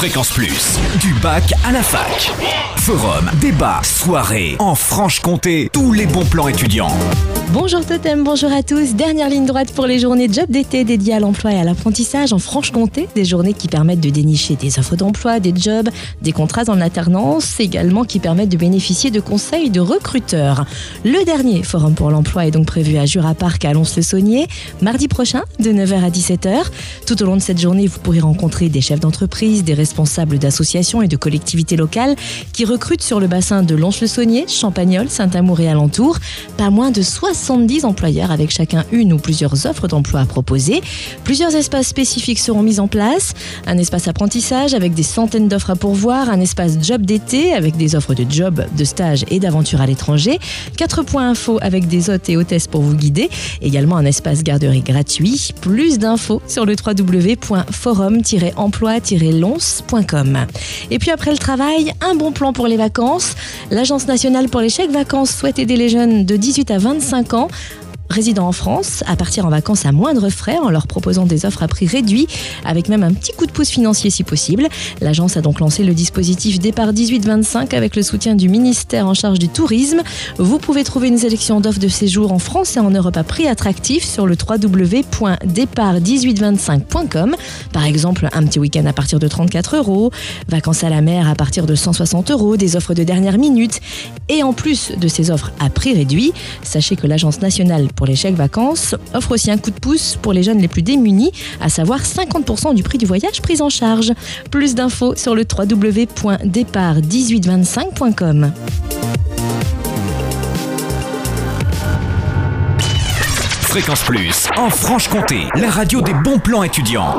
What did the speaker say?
Fréquence Plus, du bac à la fac. Forum, débat, soirée, en Franche-Comté, tous les bons plans étudiants. Bonjour Totem, bonjour à tous. Dernière ligne droite pour les journées job d'été dédiées à l'emploi et à l'apprentissage en Franche-Comté. Des journées qui permettent de dénicher des offres d'emploi, des jobs, des contrats en alternance, également qui permettent de bénéficier de conseils de recruteurs. Le dernier forum pour l'emploi est donc prévu à Jura Park à Lons-le-Saunier, mardi prochain de 9h à 17h. Tout au long de cette journée, vous pourrez rencontrer des chefs d'entreprise, des responsables d'associations et de collectivités locales qui recrutent sur le bassin de Lons-le-Saunier, Champagnol, Saint-Amour et alentour. Pas moins de 70 employeurs avec chacun une ou plusieurs offres d'emploi à proposer. Plusieurs espaces spécifiques seront mis en place. Un espace apprentissage avec des centaines d'offres à pourvoir, un espace job d'été avec des offres de job, de stage et d'aventure à l'étranger, quatre points info avec des hôtes et hôtesses pour vous guider, également un espace garderie gratuit. Plus d'infos sur le www.forum-emploi-lons.com. Et puis après le travail, un bon plan pour les vacances. L'Agence nationale pour les chèques vacances souhaite aider les jeunes de 18 à 25 ans résidant en France à partir en vacances à moindre frais en leur proposant des offres à prix réduit avec même un petit coup de pouce financier si possible. L'agence a donc lancé le dispositif Départ 18-25 avec le soutien du ministère en charge du tourisme. Vous pouvez trouver une sélection d'offres de séjour en France et en Europe à prix attractif sur le www.départ1825.com. Par exemple, un petit week-end à partir de 34 euros, vacances à la mer à partir de 160 euros, des offres de dernière minute. Et en plus de ces offres à prix réduit, sachez que l'Agence nationale pour les chèques vacances offre aussi un coup de pouce pour les jeunes les plus démunis, à savoir 50% du prix du voyage pris en charge. Plus d'infos sur le www.départ1825.com. Fréquence Plus, en Franche-Comté, la radio des bons plans étudiants.